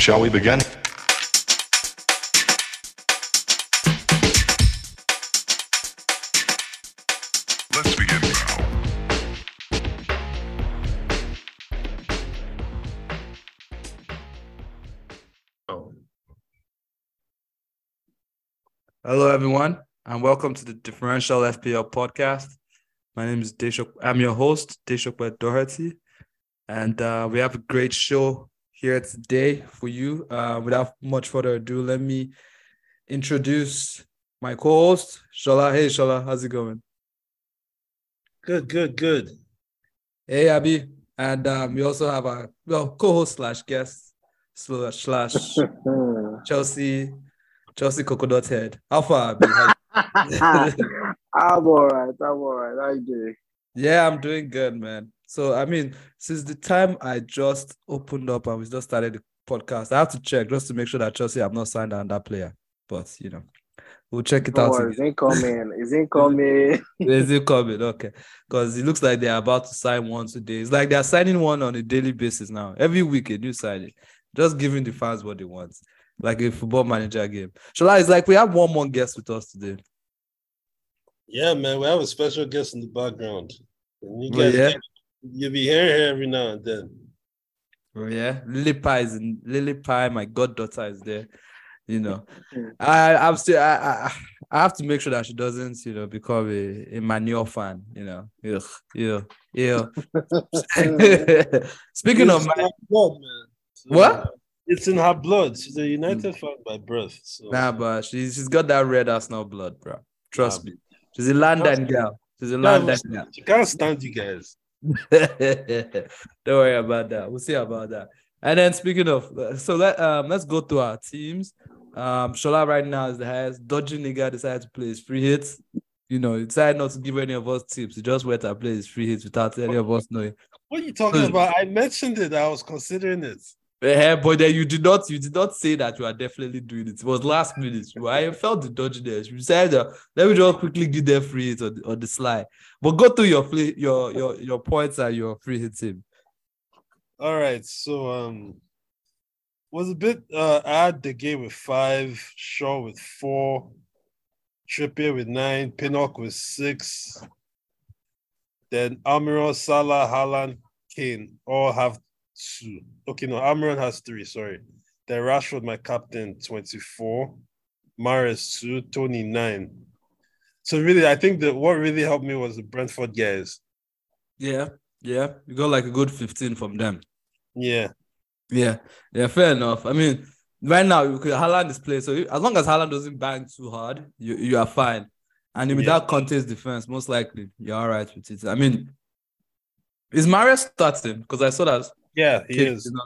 Shall we begin? Let's begin now. Oh. Hello, everyone, and welcome to the Differential FPL podcast. My name is Deshok. I'm your host, Deshok Doherty, and uh, we have a great show here today for you. Uh, without much further ado, let me introduce my co-host, Shola. Hey, Shola, how's it going? Good, good, good. Hey, Abby, and um, we also have a well co-host slash guest slash slash Chelsea Chelsea Cocodot Head. How far, Abby? I'm all right. I'm all right. How you doing? Yeah, I'm doing good, man. So, I mean, since the time I just opened up and we just started the podcast, I have to check just to make sure that Chelsea have not signed on that player. But, you know, we'll check it Don't out. worry, it's again. incoming. It's incoming. Is it coming? Okay. Because it looks like they're about to sign one today. It's like they're signing one on a daily basis now. Every week, a new signing. Just giving the fans what they want. Like a football manager game. Shola, it's like we have one more guest with us today. Yeah, man, we have a special guest in the background. And you Oh, guys, yeah? You'll be hearing her every now and then. Oh yeah, Lily Pie is in Lily Pie. My goddaughter is there. You know, I I'm still I, I I have to make sure that she doesn't you know become a, a manure fan. You know, Ugh, yeah, yeah. Speaking of my blood, man. So, What? It's in her blood. She's a United mm. fan by birth. So nah, but she's she's got that red Arsenal blood, bro. Trust Nah, me. She's a London girl. She's a London girl. she can't stand you guys. Don't worry about that. We'll see about that. And then speaking of, so let um let's go to our teams. Um, Shola right now is the highest. Dodgy nigga decided to play his free hits. You know, he decided not to give any of us tips. He just went and played his free hits without any of us knowing. What are you talking Hmm. about? I mentioned it. I was considering it. Eh, but then you did not you did not say that you are definitely doing it. It was last minute. I felt the dodginess. You decided that let me just quickly give them free hits on the, on the slide. But go through your free, your your your points and your free hit team. All right. So um was a bit uh I had the game with five, Shaw with four, Trippier with nine, Pinnock with six. Then Almiron, Salah, Haaland, Kane all have two. Okay, no, Almiron has three, sorry. Then Rashford, my captain, 24. Maris two, Toney nine. So really, I think that what really helped me was the Brentford guys. Yeah, yeah. You got like a good 15 from them. Yeah. Yeah, yeah, fair enough. I mean, right now, you could Haaland is playing, so as long as Haaland doesn't bang too hard, you, you are fine. And with Yeah. that contest defense, most likely you're all right with it. I mean, is Marius starting? Because I saw that. Yeah, he kid, is. you.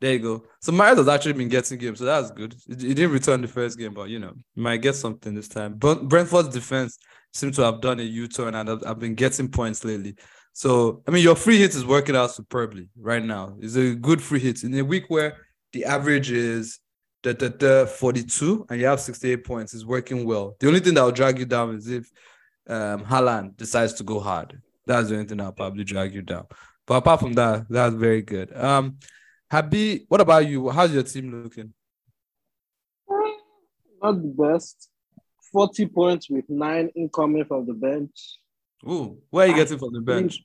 There you go. So Marius has actually been getting games, so that's good. He didn't return the first game, but you know, he might get something this time. But Brentford's defense seems to have done a U-turn and have, have been getting points lately. So I mean, your free hit is working out superbly right now. It's a good free hit in a week where the average is the, the, the 42 and you have 68 points. It's working well. The only thing that will drag you down is if um Haaland decides to go hard. That's the only thing that'll probably drag you down. But apart from that, that's very good. Um, Habi, what about you? How's your team looking? Not the best. 40 points with nine incoming from the bench. Ooh, where are you getting from the bench?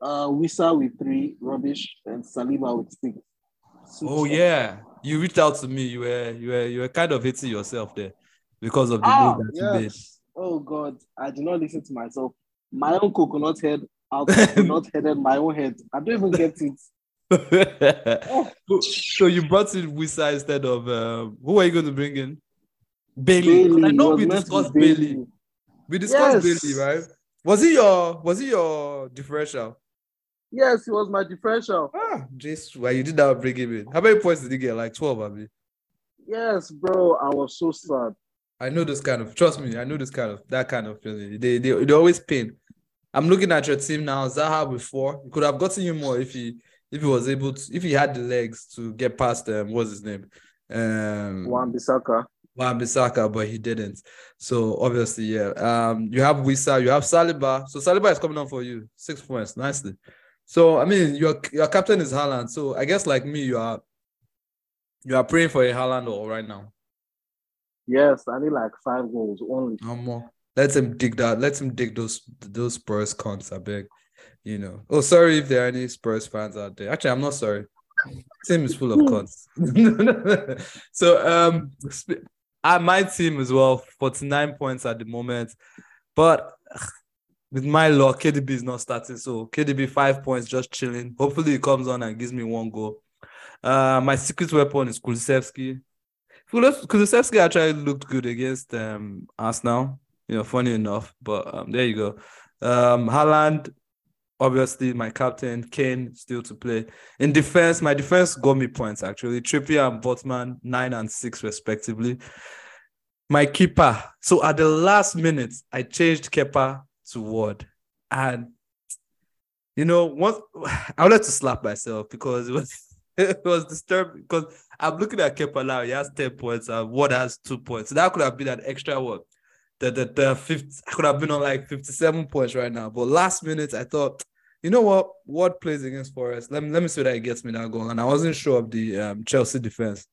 Uh, Wissa with three, rubbish, and Saliba with six. Six. Oh yeah, you reached out to me. You were you were you were kind of hitting yourself there because of the Ah, move that you made. yes. Oh God, I did not listen to myself. My own coconut head out coconut headed my own head. I don't even get it. Oh, so you brought in Wissa instead of um, who are you going to bring in? Bailey. I know we discussed be Bailey. We discussed Yes. Bailey, right? Was he your was he your differential? Yes, it was my differential. Ah, just why you did not bring him in. How many points did he get? Like 12, I mean. Yes, bro. I was so sad. I know this kind of trust me, I know this kind of that kind of feeling. They they, they always pain. I'm looking at your team now. Zaha before you could have gotten you more if he if he was able to if he had the legs to get past um what's his name? Um Wan Bissaka. Wan Bissaka, but he didn't. So obviously, yeah. Um, you have Wissa, you have Saliba. So Saliba is coming on for you, six points, nicely. So I mean, your your captain is Haaland. So I guess like me, you are You are praying for a Haaland all right now. Yes, I need like five goals only. No more. Let him dig that. Let him dig those those Spurs cons. I beg. You know. Oh, sorry if there are any Spurs fans out there. Actually, I'm not sorry. Team is full of cons. so um, sp- uh, my team as well, 49 points at the moment, but with my luck, KDB is not starting. So KDB five points, just chilling. Hopefully, he comes on and gives me one goal. Uh, my secret weapon is Kulusevski. Kulis- Kulusevski actually looked good against um Arsenal. You know, funny enough, but um, there you go. Um, Haaland, obviously my captain. Kane still to play in defense. My defense got me points actually. Trippier and Botman nine and six respectively. My keeper. So at the last minute, I changed Kepa to Ward, and you know, once I wanted to slap myself because it was it was disturbing because I'm looking at Kepa now. He has 10 points and Ward has two points. So that could have been an extra one. The the the fifth I could have been on like 57 points right now. But last minute I thought, you know what? Ward plays against Forest. Let me let me see that he gets me that goal. And I wasn't sure of the um, Chelsea defense.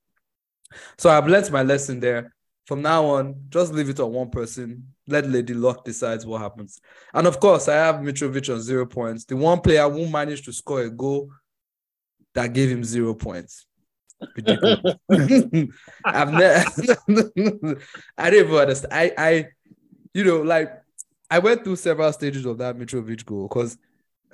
So I've learned my lesson there. From now on, just leave it on one person. Let Lady Luck decides what happens. And of course, I have Mitrovic on zero points. The one player who managed to score a goal that gave him zero points. I've never I didn't understand. I I you know, like I went through several stages of that Mitrovic goal because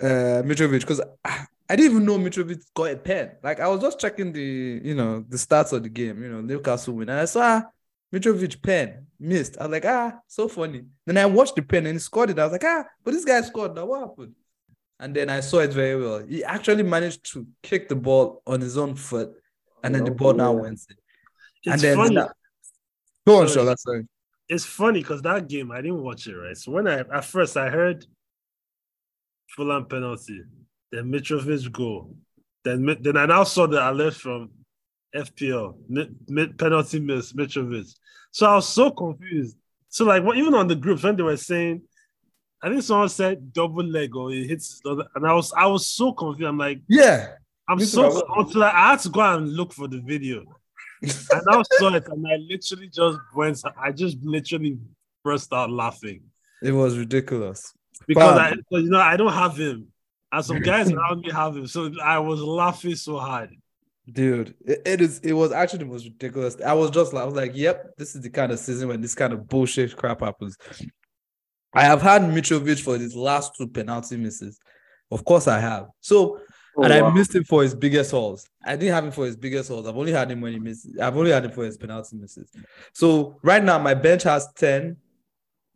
uh Mitrovic, because I, I didn't even know Mitrovic got a pen. Like I was just checking the you know the stats of the game, you know, Newcastle win, and I saw ah, Mitrovic pen missed. I was like, ah, so funny. Then I watched the pen and he scored it. I was like, ah, but this guy scored now. What happened? And then I saw it very well. He actually managed to kick the ball on his own foot, and then the ball now Yeah. went in. It's and then funny. that- go on, Sorry. Shola, sorry. It's funny because that game I didn't watch it right. So when I at first I heard Fulham penalty, then Mitrovic goal, then then I now saw the alert from FPL mi- mi- penalty miss Mitrovic. So I was so confused. So like what even on the groups when they were saying, I think someone said double leg or he hits, the and I was I was so confused. I'm like Yeah. I'm so I until I, had to go and look for the video. And I now saw it and I literally just went. I just literally burst out laughing It was ridiculous. because Fam. I, you know, I don't have him, and some guys around me have him. So I was laughing so hard. Dude, it, it is it was actually the most ridiculous. I was just like, I was like, yep, this is the kind of season when this kind of bullshit crap happens. I have had Mitrovic for his last two penalty misses. Of course, I have. So, Oh, and I missed him for his biggest hauls. I didn't have him for his biggest hauls. I've only had him when he missed. I've only had him for his penalty misses. So right now, my bench has 10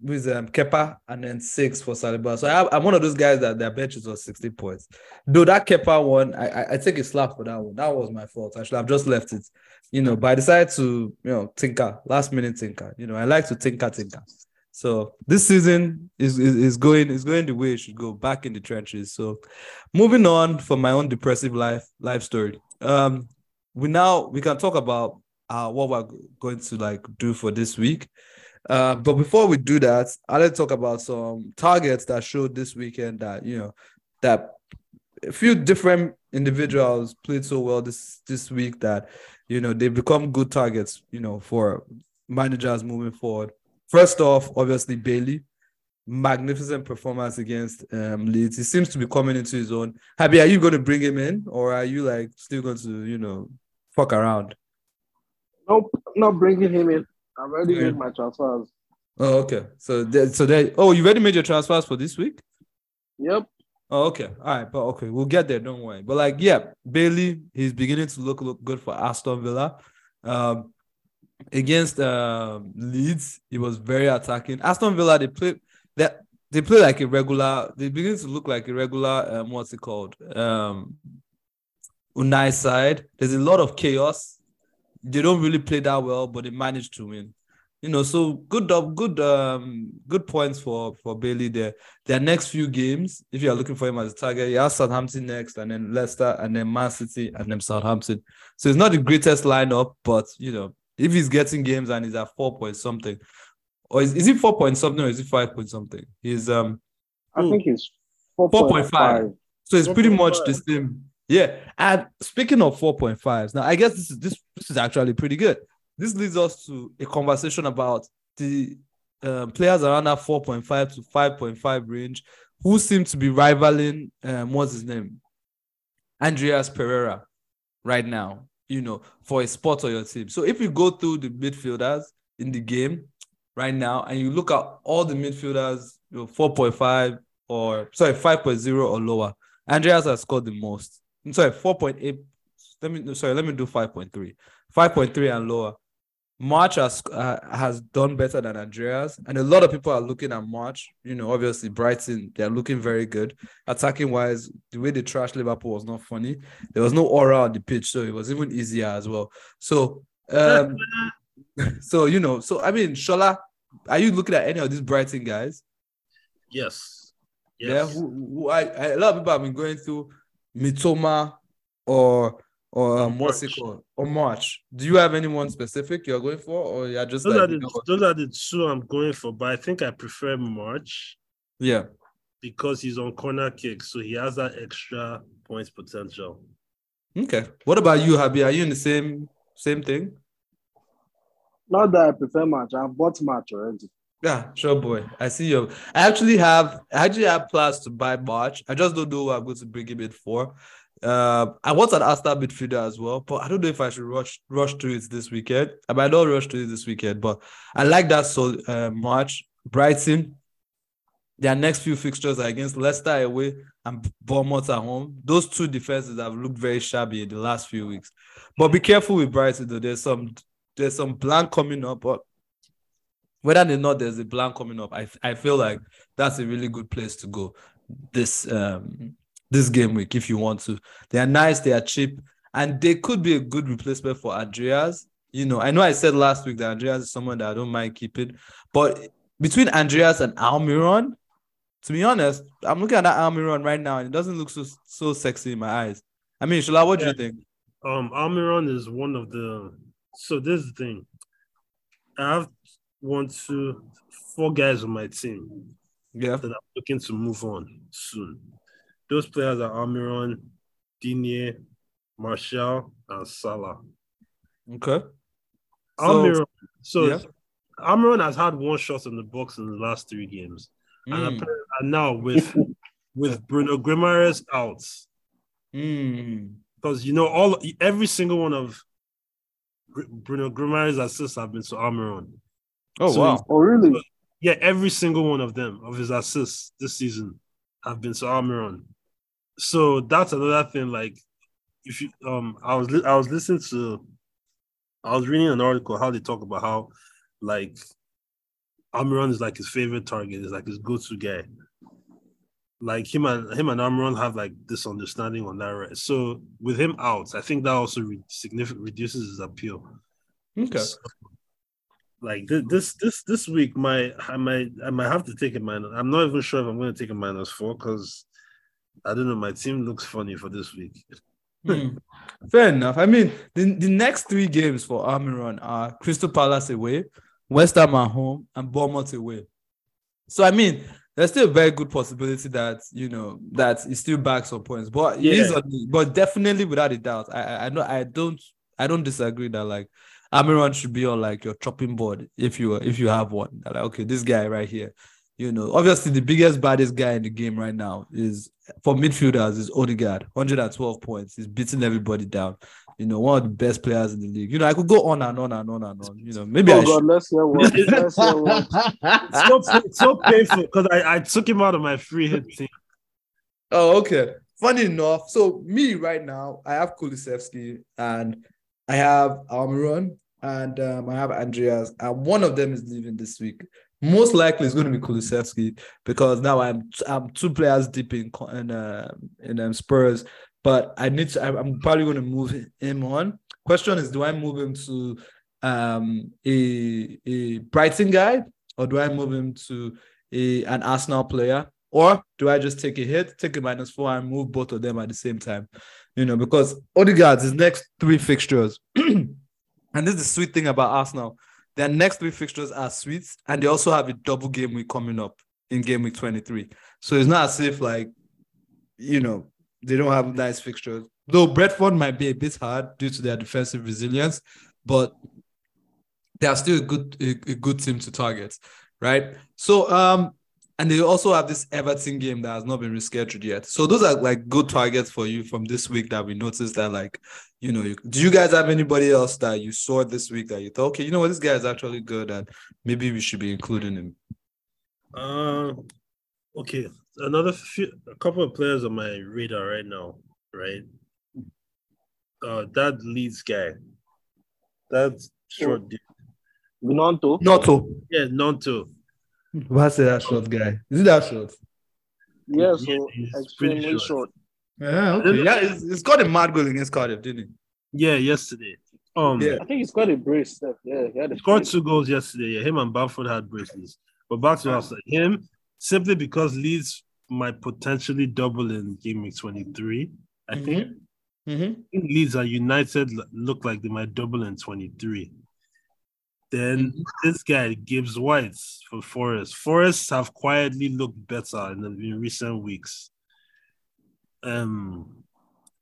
with um, Kepa and then six for Saliba. So I, I'm one of those guys that their benches was 60 points. Though that Kepa one, I, I, I take a slap for that one. That was my fault. I should have just left it. You know, but I decided to, you know, tinker, last minute tinker. You know, I like to tinker, tinker. So this season is, is, is going is going the way it should go, back in the trenches. So moving on from my own depressive life life story. Um, we now we can talk about uh what we're going to like do for this week. Uh, but before we do that, I'll let talk about some targets that showed this weekend that you know that a few different individuals played so well this this week that you know they become good targets, you know, for managers moving forward. First off, obviously Bailey, magnificent performance against um Leeds. He seems to be coming into his own. Happy, are you going to bring him in, or are you like still going to, you know, fuck around? Nope, not bringing him in. I've already Yeah. made my transfers. Oh, okay. So there, so there. Oh, you already made your transfers for this week? Yep. Oh, okay. All right, but okay, we'll get there. Don't worry. But like, yeah, Bailey, he's beginning to look look good for Aston Villa. Um, against um Leeds, he was very attacking. Aston Villa, they play that they play like a regular. They begin to look like a regular. Um, what's it called? Um, Unai side. There's a lot of chaos. They don't really play that well, but they managed to win. You know, so good, good, um, good points for for Bailey there. Their next few games, if you are looking for him as a target, he has Southampton next, and then Leicester, and then Man City, and then Southampton. So it's not the greatest lineup, but you know, if he's getting games and he's at four point something, or is, is it four point something or is it five point something? He's um I think he's 4.5. 4.5. so it's pretty much the same. Yeah, and speaking of 4.5s, now I guess this is this this is actually pretty good. This leads us to a conversation about the um, players around that 4.5 to 5.5 range who seem to be rivaling um, what's his name? Andreas Pereira right now, you know, for a spot on your team. So if you go through the midfielders in the game right now and you look at all the midfielders, you know, 4.5 or sorry, 5.0 or lower, Andreas has scored the most. I'm sorry, 4.8. Let me sorry, let me do 5.3. 5.3 and lower. March has uh, has done better than Andreas, and a lot of people are looking at March. You know, obviously Brighton they're looking very good attacking wise. The way they trashed Liverpool was not funny. There was no aura on the pitch, so it was even easier as well. So, um, so you know, so I mean, Shola, are you looking at any of these Brighton guys? Yes. Yeah, Yes. who, who I, I, a lot of people have been going through Mitoma or or um, what's it March. called or March. Do you have anyone specific you're going for, or you're just Those like are you the know those are the two I'm going for, but I think I prefer March yeah? because he's on corner kicks, so he has that extra points potential. Okay. What about you, Habi? Are you in the same same thing? Not that I prefer March. I've bought March already. Yeah, sure, boy. I see you. I actually have I actually have plans to buy March. I just don't know what I'm going to bring him in for. Uh, I want an Asta midfielder as well, but I don't know if I should rush rush to it this weekend. I might not rush to it this weekend, but I like that so uh, March. Brighton, their next few fixtures are against Leicester away and Bournemouth at home. Those two defenses have looked very shabby in the last few weeks. But be careful with Brighton though. There's some there's some blank coming up, but whether or not there's a blank coming up, I I feel like that's a really good place to go this um this game week if you want to. They are nice, they are cheap, and they could be a good replacement for Andreas. You know, I know I said last week that Andreas is someone that I don't mind keeping, but between Andreas and Almiron, to be honest, I'm looking at that Almiron right now and it doesn't look so so sexy in my eyes. I mean, Shola, what do you think? Um, Almiron is one of the. So this is the thing. I have one, two, four guys on my team Yeah. that I'm looking to move on soon. Those players are Almiron, Digne, Martial, and Salah. Okay. So, Almiron. So yeah. Almiron has had one shot in the box in the last three games, and, mm, apparently- and now with with Bruno Guimarães out, mm, because you know all every single one of Gr- Bruno Guimarães' assists have been to Almiron. Oh So wow. Oh, really? Yeah, every single one of them of his assists this season have been to Almiron. So that's another thing. Like, if you um, I was li- I was listening to, I was reading an article how they talk about how, like, Almiron is like his favorite target, is like his go-to guy. Like him and him and Almiron have like this understanding on that, right? So with him out, I think that also re- significant reduces his appeal. Okay. So, like thi- this this this week, my I might I might have to take a minus. I'm not even sure if I'm going to take a minus four because I don't know. My team looks funny for this week. Hmm. Fair enough. I mean, the, the next three games for Almiron are Crystal Palace away, West Ham at home, and Bournemouth away. So I mean, there's still a very good possibility that you know that he still back some points, but Yeah. but definitely without a doubt, I I know I don't I don't disagree that like Almiron should be on like your chopping board if you if you have one. That, Like okay, this guy right here. You know, obviously the biggest baddest guy in the game right now is for midfielders is Odegaard, 112 points. He's beating everybody down. You know, one of the best players in the league. You know, I could go on and on and on and on. You know, maybe Oh I God, should. let's hear what. let's hear what. It's so, it's so painful because I, I took him out of my free hit team. Oh, okay. Funny enough, so me right now, I have Kulusevski and I have Almiron and um, I have Andreas, and one of them is leaving this week. Most likely, it's going to be Kulusevski because now I'm I'm two players deep in in uh, in um, Spurs, but I need to. I'm I'm probably going to move him on. Question is, do I move him to um a a Brighton guy or do I move him to a an Arsenal player? Or do I just take a hit, take a minus four, and move both of them at the same time? You know, because Odegaard's his next three fixtures, and this is the sweet thing about Arsenal. Their next three fixtures are sweet, and they also have a double game week coming up in game week 23. So it's not as if like, you know, they don't have nice fixtures. though Brentford might be a bit hard due to their defensive resilience, but they are still a good a, a good team to target, right? So um and they also have this Everton game that has not been rescheduled yet. So those are like good targets for you from this week that we noticed that like, you know, you, do you guys have anybody else that you saw this week that you thought, okay, you know what, this guy is actually good and maybe we should be including him? Uh, okay. Another few, a couple of players on my radar right now, right? Uh, that Leeds guy, that short dude. Gnonto. Noto. Yeah, Nonto. What's that short guy? Is it that short? Yeah, Yeah, so he's extremely short. short. Yeah, okay. Yeah, it's, it's got a mad goal against Cardiff, didn't it? Yeah, yesterday. Um, Yeah. I think he's quite a brace. Steph. Yeah, he had a He scored brace. two goals yesterday. Yeah, him and Bamford had braces. But back to us, like him, simply because Leeds might potentially double in game week 23. I Mhm. think he? Mm-hmm. Leeds are United look like they might double in 23. Then this guy, Gibbs White for Forest. Forest have quietly looked better in, the, in recent weeks. Um,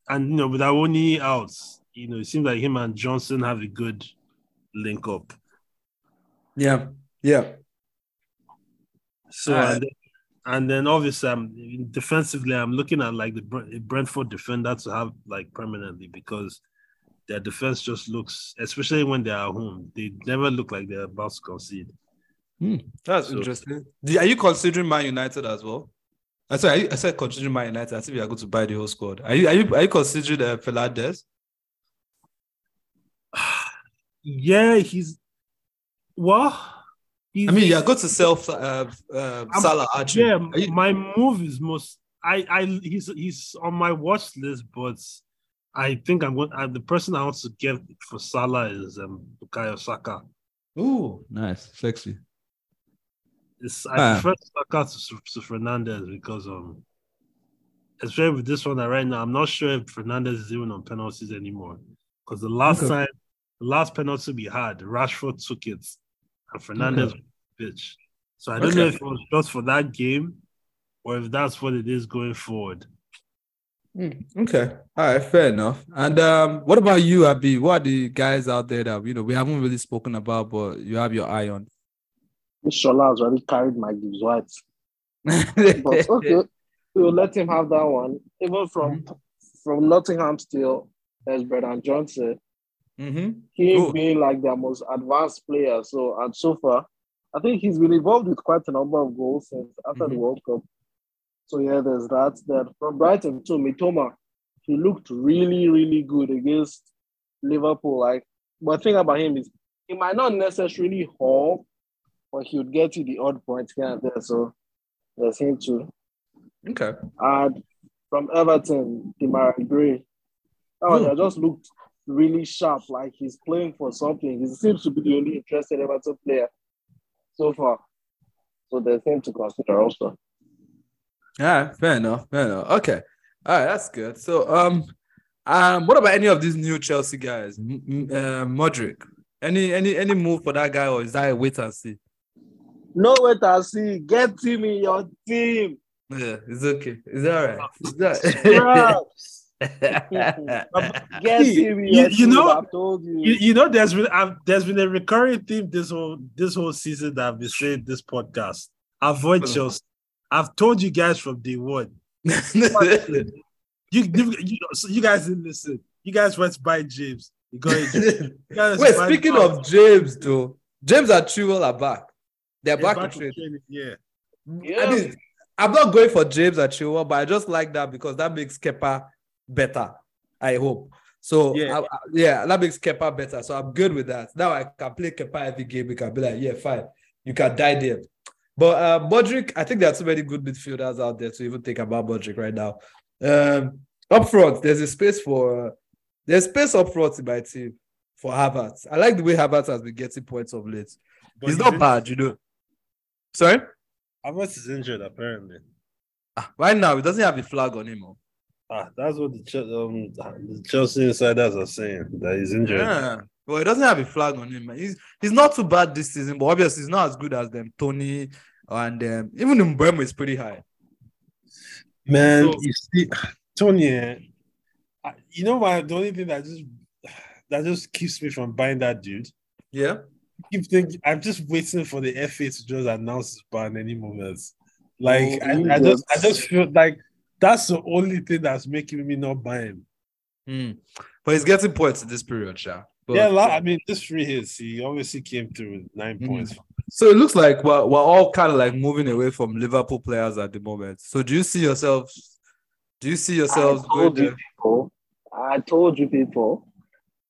and you know, with Awoniyi out, you know, it seems like him and Johnson have a good link up. Yeah, yeah. So Alright. and, then, and then obviously I'm defensively I'm looking at like the Brentford defender to have like permanently because their defense just looks, especially when they're at home, they never look like they're about to concede. That's So- interesting. Are you considering Man United as well? I said, I said considering Man United. I think we are going to buy the whole squad. Are you are you are you considering uh, Fernandes? Yeah, he's well. He's, I mean, you're going to sell uh, uh, Salah, aren't? Yeah, you- my move is most. I I he's he's on my watch list, but I think I'm going. I, the person I want to get for Salah is um Bukayo Saka. Ooh, nice, sexy. It's, Ah. I prefer Saka to, to Fernandes because um, especially with this one that right now, I'm not sure if Fernandes is even on penalties anymore. Because the last Okay. time, the last penalty we had, Rashford took it, and Fernandes bitch. So I don't know if it was just for that game, or if that's what it is going forward. Okay, all right, fair enough. And um, what about you, Abi? What are the guys out there that you know we haven't really spoken about, but you have your eye on? This Shola has already carried my Gibbs White. But okay, we'll let him have that one. Even from from Nottingham still, as Brennan Johnson, hmm he Cool. being like their most advanced player. So and so far, I think he's been involved with quite a number of goals since after the Mhm. World Cup. So yeah, there's that. Then from Brighton too, Mitoma, he looked really, really good against Liverpool. Like, but thing about him is he might not necessarily haul, but he would get you the odd point here and there. So there's him too. Okay. And from Everton, Demar Gray. Oh, yeah, just looked really sharp, like he's playing for something. He seems to be the only interested Everton player so far. So there's him to consider also. All right, fair enough. Fair enough. Okay. All right, that's good. So, um, um, what about any of these new Chelsea guys? M- uh, Mudryk. Any any any move for that guy, or is that a wait and see? No wait and see. Get him in your team. Yeah, it's okay. Is that all right? Is that... Get him in You- your you team. know- you. You, you know, there's been I've, there's been a recurring theme this whole this whole season that I've been saying this podcast. Avoid. Chelsea. I've told you guys from day one. You, you, you, so you guys didn't listen. You guys went to buy James. You got it. You guys Wait, speaking Mount. of James, though, James and Chilwell are back. They're They're back, back in in training. training, Yeah. Yeah. I mean, I'm not going for James and Chilwell, but I just like that because that makes Kepa better. I hope. So Yeah. I- I- yeah, that makes Kepa better. So I'm good with that. Now I can play Kepa every game. We can be like, yeah, fine. You can die there. But uh Mudryk, I think there are too many good midfielders out there to even think about Mudryk right now. Um, up front, there's a space for uh, there's space up front in my team for Havertz. I like the way Havertz has been getting points of late. But he's not bad, you know. Sorry? Havertz is injured apparently. Ah, right now, he doesn't have a flag on him. oh. Ah, that's what the, um, the Chelsea insiders are saying that he's injured. Yeah. Well, he doesn't have a flag on him. man. He's he's not too bad this season, but obviously he's not as good as them. Toney and um, even Mbeumo is pretty high. Man, So- you see, Toney, I, you know what? The only thing that just that just keeps me from buying that dude. Yeah. I keep thinking I'm just waiting for the FA to just announce his ban any moment. Like Oh, I, I just I just feel like that's the only thing that's making me not buy him. Hmm. But he's getting points in this period, Sha. But, yeah, la- I mean, this three hits, he obviously came through with 9 Mhm. points. So it looks like we're, we're all kind of like moving away from Liverpool players at the moment. So do you see yourselves? Do you see yourselves I going told you there? people. I told you people.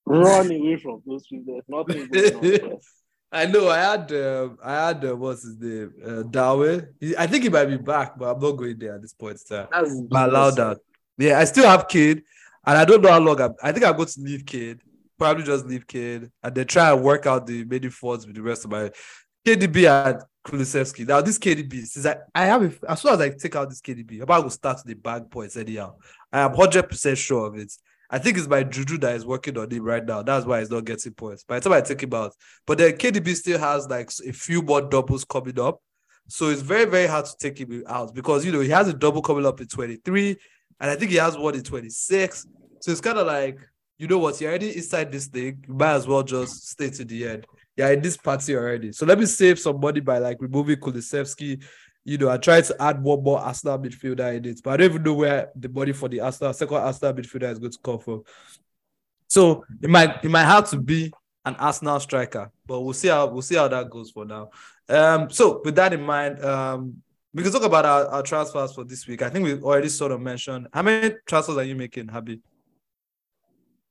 Run away from those people. There's nothing going on there. I know. I had. Uh, I had. Uh, what's his name? Uh, Dawe. He- I think he might be back, but I'm not going there at this point. in time. That's I allowed that. Yeah, I still have Kid, and I don't know how long. I'm, I think I'm going to leave Kid. Probably just leave Kid, and then try and work out the many forwards with the rest of my KDB and Kulusevski. Now this KDB, since I, I have it, as soon as I take out this KDB, I'm about to start the bag points anyhow. I am hundred percent sure of it. I think it's my Juju that is working on him right now. That's why he's not getting points. By the time I take him out, but then KDB still has like a few more doubles coming up. So it's very, very hard to take him out because you know he has a double coming up in 23, and I think he has one in 26. So it's kind of like, you know what, you're already inside this thing, you might as well just stay to the end. You're in this party already. So let me save some money by like removing Kulusevski. You know, I tried to add one more Arsenal midfielder in it, but I don't even know where the money for the Arsenal second Arsenal midfielder is going to come from. So it might it might have to be an Arsenal striker, but we'll see how we'll see how that goes for now. Um, so with that in mind, um, we can talk about our, our transfers for this week. I think we already sort of mentioned how many transfers are you making, Habi?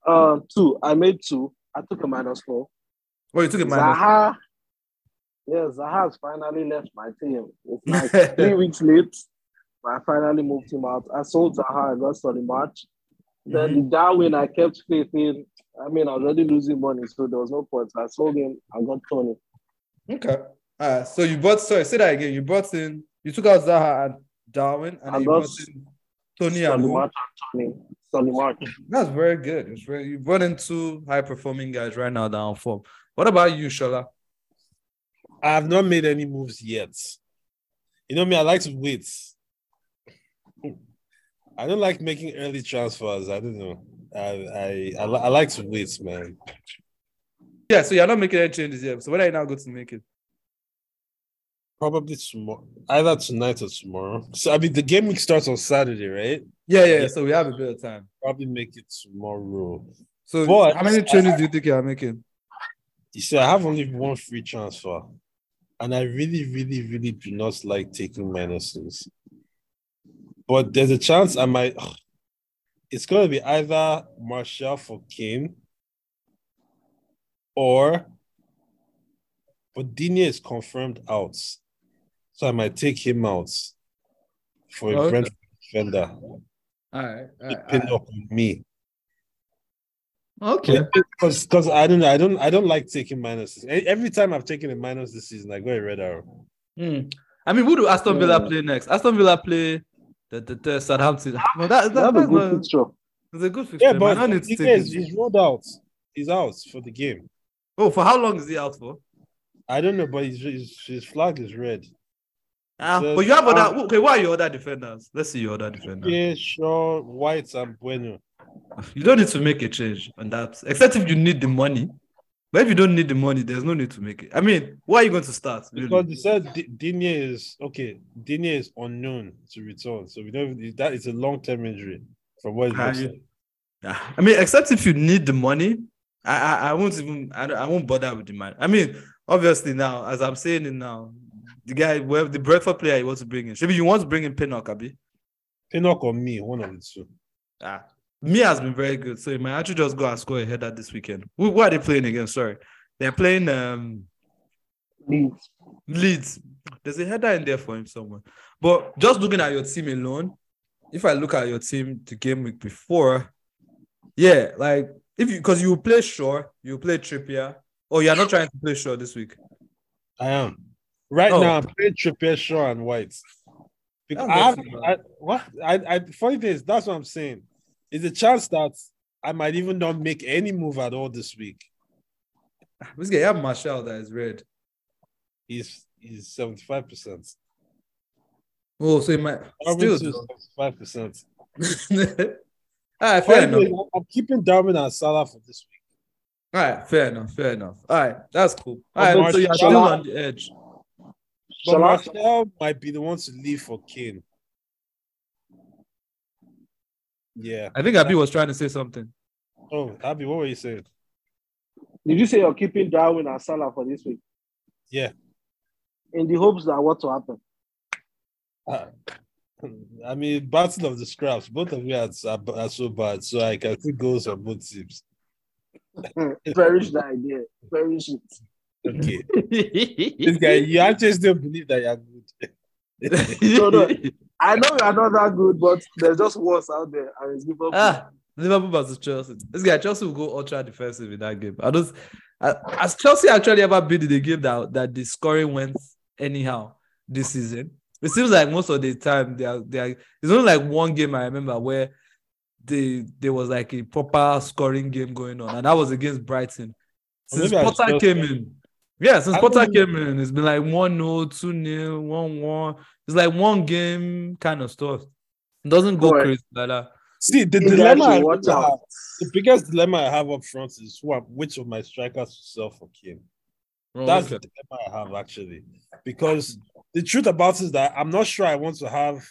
Um, two. I made two. I took a minus four. Oh, you took a minus. Zaha. Yeah, Zaha has finally left my team. It's like three weeks late. But I finally moved him out. I sold Zaha. I got Solly March. Then the Darwin, I kept faith in. I mean, I was already losing money, so there was no point. I sold him. I got Toney. Okay. All right. So you bought. Sorry, say that again. You brought in. You took out Zaha and Darwin, and I then you brought in Toney and Toney. Solly March. That's very good. It's very. You brought in two high performing guys right now down form. What about you, Shola? I have not made any moves yet. You know me, I like to wait. I don't like making early transfers. I don't know. I I I, I like to wait, man. Yeah. So you're not making any changes yet. So when are you now going to make it? Probably tomorrow, either tonight or tomorrow. So I mean, the game week starts on Saturday, right? Yeah, yeah. Yeah. So we have a bit of time. Probably make it tomorrow. So But- how many changes do you think you are making? You see, I have only one free transfer, and I really, really, really do not like taking minuses. But there's a chance I might. It's going to be either Martial for Kane or. But is confirmed out. So I might take him out for a oh, Okay. Brentford defender. All right. All right, Depend all up on me. Okay. Because because I don't I don't I don't like taking minuses. Every time I've taken a minus this season, I go a red arrow. Hmm. I mean, who do Aston Villa Yeah. play next? Aston Villa play the, the, the Southampton. No, that, They that, have a that's good fixture. it's a good fixture. Yeah, but I don't need to the take thing is, he's rolled out. He's out for the game. Oh, for how long is he out for? I don't know, but his, his, his flag is red. Ah, but you have other. Okay, why are your other defenders? Let's see your other defenders. Yeah, Shaw, White, and Bueno. You don't need to make a change on that, except if you need the money. But if you don't need the money, there's no need to make it. I mean, why are you going to start? Because Really? they said D- Digne is okay. Digne is unknown to return, so we don't. That is a long term injury from what it Can looks you- like. Yeah. I mean, except if you need the money, I I, I won't even I, I won't bother with the money. I mean, obviously now, as I'm saying it now, the guy, well, the Brentford player he wants to bring in, maybe you want to bring in Pinnock, Abi. Pinnock or Mee, one of the two. Ah, Mee has been very good, so he might actually just go and score a header this weekend. Who, who are they playing against? Sorry, they're playing um Leeds. Leeds. There's a header in there for him somewhere. But just looking at your team alone, if I look at your team the game week before, yeah, like if you because you play Shaw, you play Trippier. Oh, you're not trying to play Shaw this week. I am. Right Oh. now, I'm playing Trippier, Shaw, and White. Because I, have, I what I, I funny thing is that's what I'm saying. Is a chance that I might even not make any move at all this week. This guy, you have Martial that is red. He's he's 75 percent. Oh, so he might still. Seventy-five percent. All right, fair enough. I'm keeping Darwin and Salah for this week. All right, fair enough, fair enough. All right, that's cool. All right, so you're still on the edge. But Salah- Martial might be the one to leave for Kane. Yeah. I think Abi was trying to say something. Oh, Abby, what were you saying? Did you say you're keeping Darwin and Salah for this week? Yeah. In the hopes that what will happen? Uh, I mean, battle of the scraps. Both of you are, are, are so bad, so I can see goals on both teams. Perish the idea. Perish it. Okay. this guy, you actually still believe that you're good. No, no. I know you're not that good, but there's just worse out there, and it's Liverpool. ah, Liverpool versus Chelsea. This guy Chelsea will go ultra defensive in that game. I don't. Has Chelsea actually ever been in the game that that the scoring went anyhow this season? It seems like most of the time they are they are. There's only like one game I remember where they there was like a proper scoring game going on, and that was against Brighton. Since Maybe Potter just- came in, yeah, since I Potter came in, it's been like 1 0, 2 0, 1 1. It's like one game kind of stuff. It doesn't go Correct. crazy like that. See, the You dilemma, I should watch really out. have, the biggest dilemma I have up front is who am- which of my strikers to sell for Kane. Oh, That's okay. the dilemma I have actually, because the truth about it is that I'm not sure I want to have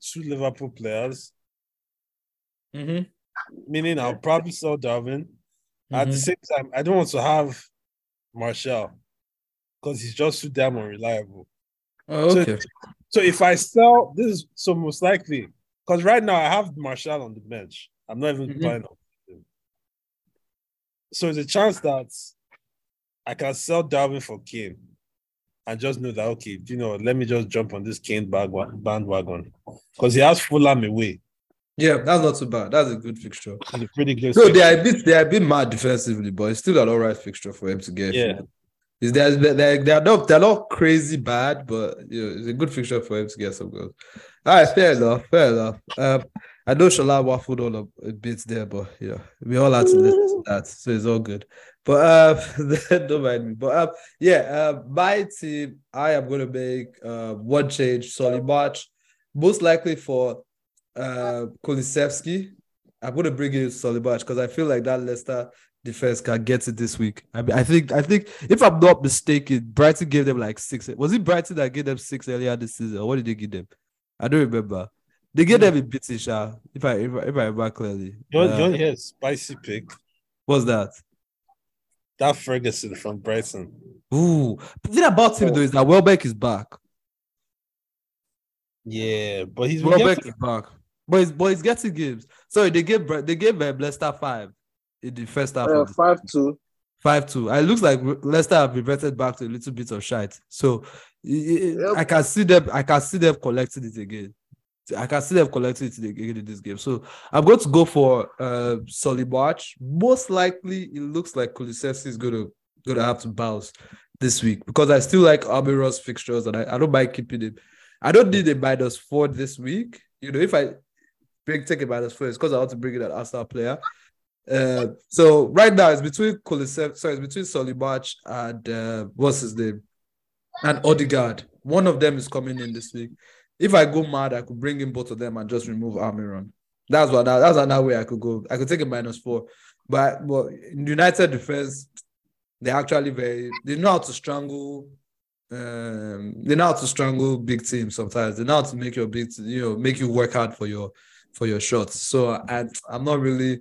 two Liverpool players. Mhm. Meaning, I'll probably sell Darwin. At the Mhm. same time, I don't want to have Martial because he's just too damn unreliable. Oh, So- okay. So if I sell this, is so most likely because right now I have Martial on the bench. I'm not even Mhm. playing on him. So there's a chance that I can sell Darwin for Kane and just know that okay, you know, let me just jump on this Kane bandwagon because he has Fulham away. Yeah, that's not too bad. That's a good fixture. A pretty good. So they are a bit they are a bit mad defensively, but it's still an alright fixture for him to get. Yeah. Is they're, they're, they're not they're not crazy bad, but you know, it's a good fixture for him to get some goals. All right, fair enough, fair enough. Um, I know Shala waffled on a, a bit there, but you know, we all had to listen to that, so it's all good. But uh, don't mind me. But um, yeah, uh, my team, I am going to make uh one change, Solly March, most likely for uh Kulusevski. I'm going to bring in Solly March because I feel like that Leicester defense can get it this week. I mean, I think, I think, if I'm not mistaken, Brighton gave them like six. Was it Brighton that gave them six earlier this season, or what did they give them? I don't remember. They gave them a bit, Sha, if I if I, if I remember clearly. You want, Uh, you want to hear a spicy pick? what's that? That Ferguson from Brighton. Ooh, the thing about him though is that Welbeck is back. Yeah, but he's Welbeck is back, but he's, but he's getting games. Sorry, they gave they gave uh, Leicester five in the first half. Uh, five two. Five two. It looks like Leicester have reverted back to a little bit of shite. So Yep. I can see them. I can see them collecting it again. I can see them collecting it again in this game. So I'm going to go for uh Solly March. Most likely, it looks like Kulusevski is going to going to have to bounce this week because I still like Almiron's fixtures and I, I don't mind keeping him. I don't need a minus four this week. You know, if I bring take a minus four, it's because I want to bring in an Arsenal player. Uh, so right now it's between Kulisev, sorry, it's between Solly March and uh, what's his name, and Odegaard. One of them is coming in this week. If I go mad, I could bring in both of them and just remove Almiron. That's what that's another way I could go. I could take a minus four, but but in United defense, they're actually very they know how to strangle. Um, they know how to strangle big teams sometimes. They know how to make your big, you know, make you work hard for your for your shots. So I, I'm not really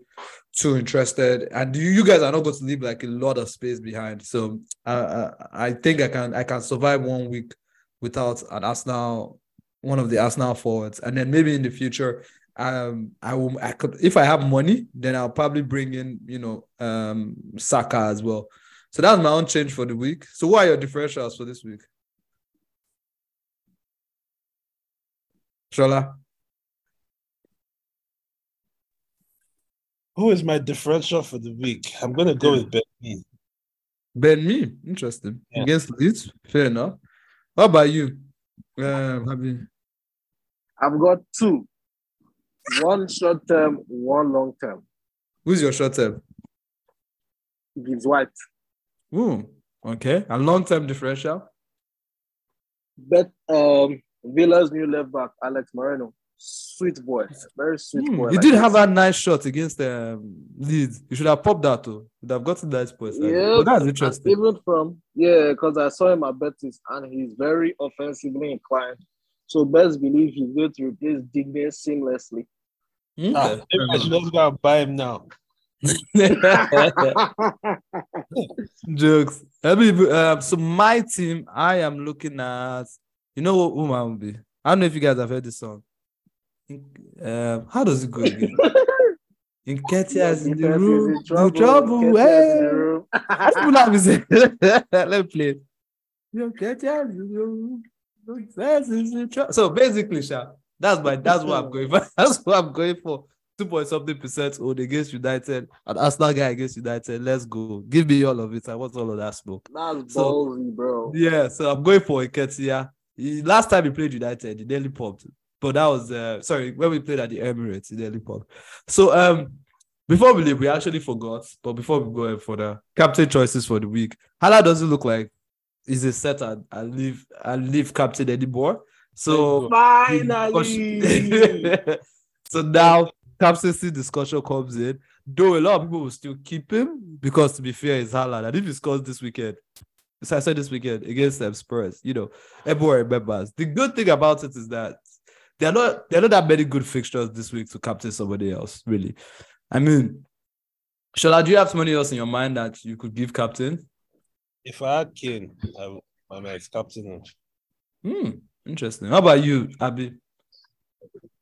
too interested. And you, you guys are not going to leave like a lot of space behind. So uh, I think I can I can survive one week without an Arsenal, one of the Arsenal forwards, and then maybe in the future, um, I will I could if I have money, then I'll probably bring in you know um Saka as well. So that's my own change for the week. So what are your differentials for this week? Shola? Who is my differential for the week? I'm gonna go with Ben. Mee. Ben Mee, interesting. Yeah. Against Leeds, fair enough. How about you? Um, have you I've got two. One short term, one long term. who's your short term? Gibbs White. Ooh, okay. And long term differential? Bet um Villa's new left back, Alex Moreno. Sweet boy, very sweet Hmm, boy. You like did this. have a nice shot against um, Leeds. You should have popped that too. Would have gotten that points. like, Yeah, but that's and interesting. Even from yeah, because I saw him at Betis and he's very offensively inclined. So best believe he's going to replace Digne seamlessly. Okay, Ah, fair I should enough. just go and buy him now. Jokes. I um, so my team, I am looking at. You know what who mine will be? I don't know if you guys have heard this song. Um, how does it go again? Nketiah's in the room, in the trouble. Nketiah's in the Hey, room. I feel like. Let me play. it. In the room, the defense is in trouble. So basically, Sha, that's my that's what I'm going for. That's what I'm going for. Two point something percent owned against United, and Arsenal guy against United. Let's go. Give me all of it. I want all of that smoke. That's So- ballsy, bro. Yeah, so I'm going for Nketiah. Last time he played United, he nearly popped. But that was uh sorry, when we played at the Emirates, he nearly popped. So um before we leave, we actually forgot, but before we go any further, captain choices for the week. Hala doesn't look like he's a set and, and leave and leave captain anymore. So Finally. so now captaincy discussion comes in. Though a lot of people will still keep him because to be fair, it's Haaland. And if he scores this weekend, so I said this weekend against them Spurs, you know, everyone remembers. The good thing about it is that there are not there are not that many good fixtures this week to captain somebody else, really. I mean, Shola, do you have somebody else in your mind that you could give captain? If I had Kane, I would, I'm ex-captain him. Hmm, interesting. How about you, Abby?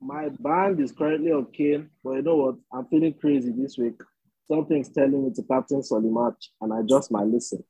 My band is currently on Kane, but you know what? I'm feeling crazy this week. Something's telling me to captain Solly March, and I just might listen.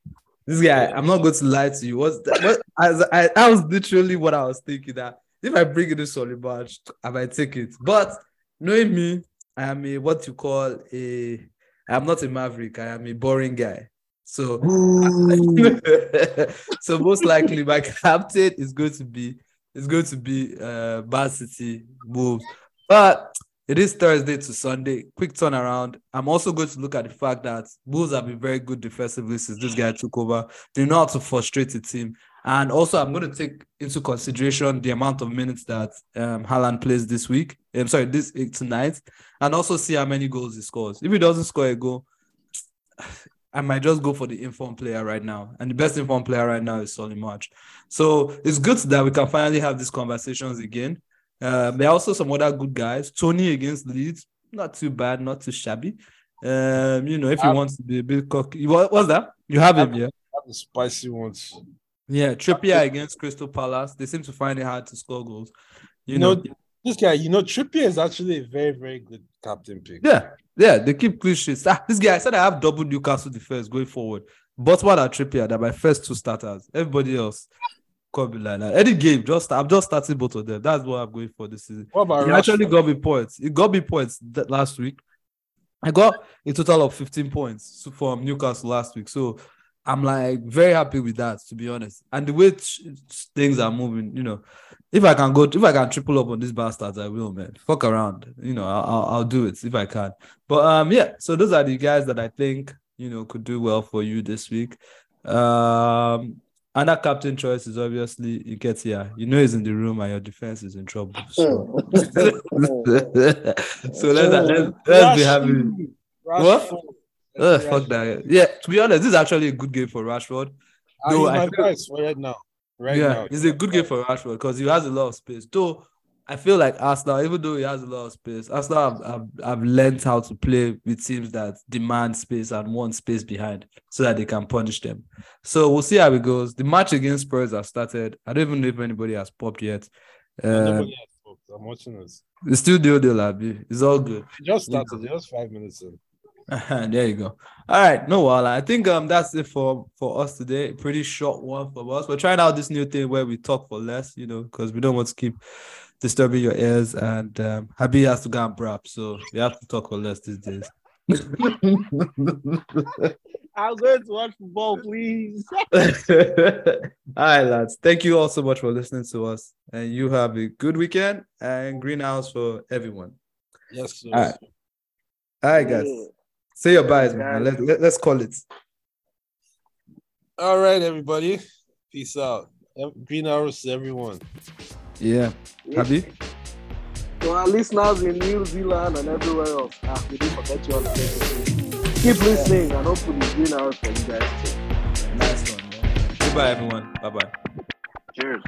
This guy, I'm not going to lie to you. What's that? What, as I, that was literally what I was thinking that if I bring in this Solly March, I might take it. But knowing me, I am a what you call a I'm not a maverick, I am a boring guy. So so most likely my captain is going to be is going to be uh Man City moves. But it is Thursday to Sunday. Quick turnaround. I'm also going to look at the fact that Bulls have been very good defensively since this guy took over. They know how to frustrate the team. And also, I'm going to take into consideration the amount of minutes that um, Haaland plays this week. I'm sorry, this tonight, and also see how many goals he scores. If he doesn't score a goal, I might just go for the informed player right now. And the best informed player right now is Solly March. So it's good that we can finally have these conversations again. Um, there are also some other good guys. Toney against Leeds, not too bad, not too shabby. Um, you know, if he Um, wants to be a bit cocky, what was that? You have him, yeah. Have the spicy ones. Yeah, Trippier against Crystal Palace. They seem to find it hard to score goals. You You know, know, this guy, you know, Trippier is actually a very, very good captain pick. yeah, yeah, they keep clean sheets. Ah, this guy I said I have double Newcastle defense going forward. But what are Trippier? They're my first two starters. Everybody else can't be like that. Any game, just I'm just starting both of them. That's what I'm going for this season. What about He actually got me points. He got me points that last week. I got a total of 15 points from Newcastle last week. So I'm like very happy with that, to be honest. And the way ch- things are moving, you know, if I can go, if I can triple up on these bastards, I will, man. Fuck around, you know, I'll, I'll, I'll do it if I can. But um, yeah. So those are the guys that I think you know could do well for you this week. Um, and that captain choice is obviously Nketiah. You know he's in the room and your defense is in trouble. So, so let's, let's, let's be happy. What? Ugh, fuck that. Yeah, to be honest, this is actually a good game for Rashford. No, I feel- right now. Right yeah, now. it's a good game for Rashford because he has a lot of space. Though I feel like Arsenal, even though he has a lot of space, Arsenal have, have, have learned how to play with teams that demand space and want space behind so that they can punish them. So we'll see how it goes. The match against Spurs has started. I don't even know if anybody has popped yet. Uh, Nobody has talked. I'm watching this. it's still deal deal, Abi. It's all good. It just started. Just five minutes in. there you go. All right, no wala. I think um that's it for for us today. Pretty short one for us. We're trying out this new thing where we talk for less, you know, because we don't want to keep disturbing your ears. And um, Habi has to go and brap, so we have to talk for less these days. I'm going to watch football, please. all right, lads. Thank you all so much for listening to us, and you have a good weekend and greenhouse for everyone. Yes, sir. All right. All right, guys. Say your byes, man. Let, let, let's call it. All right, everybody. Peace out. Green arrows to everyone. Yeah. Habi? To our listeners in New Zealand and everywhere else, ah, we didn't forget you on the Keep listening and hopefully green arrows for you guys too. Nice one. Man. Goodbye, everyone. Bye bye. Cheers.